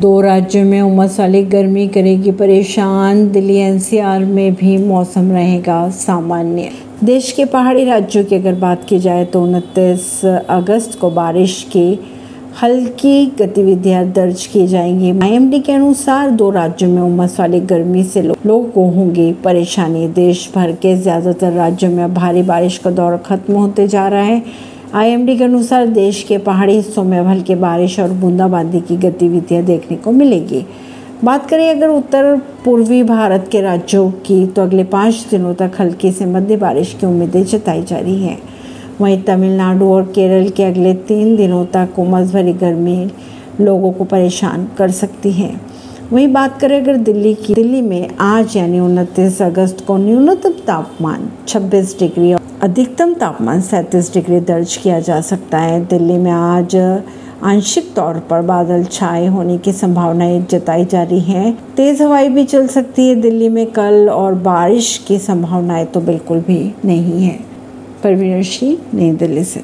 दो राज्यों में उमस वाली गर्मी करेगी परेशान। दिल्ली एनसीआर में भी मौसम रहेगा सामान्य। देश के पहाड़ी राज्यों की अगर बात की जाए तो उनतीस अगस्त को बारिश की हल्की गतिविधियाँ दर्ज की जाएँगी। आईएमडी के अनुसार दो राज्यों में उमस वाली गर्मी से लो, लोगों को होंगी परेशानी। देश भर के ज़्यादातर राज्यों में भारी बारिश का दौर खत्म होते जा रहा है। आईएमडी के अनुसार देश के पहाड़ी हिस्सों में हल्की बारिश और बूंदाबांदी की गतिविधियाँ देखने को मिलेगी। बात करें अगर उत्तर पूर्वी भारत के राज्यों की तो अगले पाँच दिनों तक हल्की से मध्य बारिश की उम्मीदें जताई जा रही हैं। वहीं तमिलनाडु और केरल के अगले तीन दिनों तक उमस भरी गर्मी लोगों को परेशान कर सकती है। वहीं बात करें अगर दिल्ली की, दिल्ली में आज यानी उनतीस अगस्त को न्यूनतम तापमान 26 डिग्री अधिकतम तापमान 37 डिग्री दर्ज किया जा सकता है। दिल्ली में आज आंशिक तौर पर बादल छाए होने की संभावनाएँ जताई जा रही हैं। तेज हवाई भी चल सकती है दिल्ली में कल और बारिश की संभावनाएँ तो बिल्कुल भी नहीं है। परवीन सिंह नई दिल्ली से।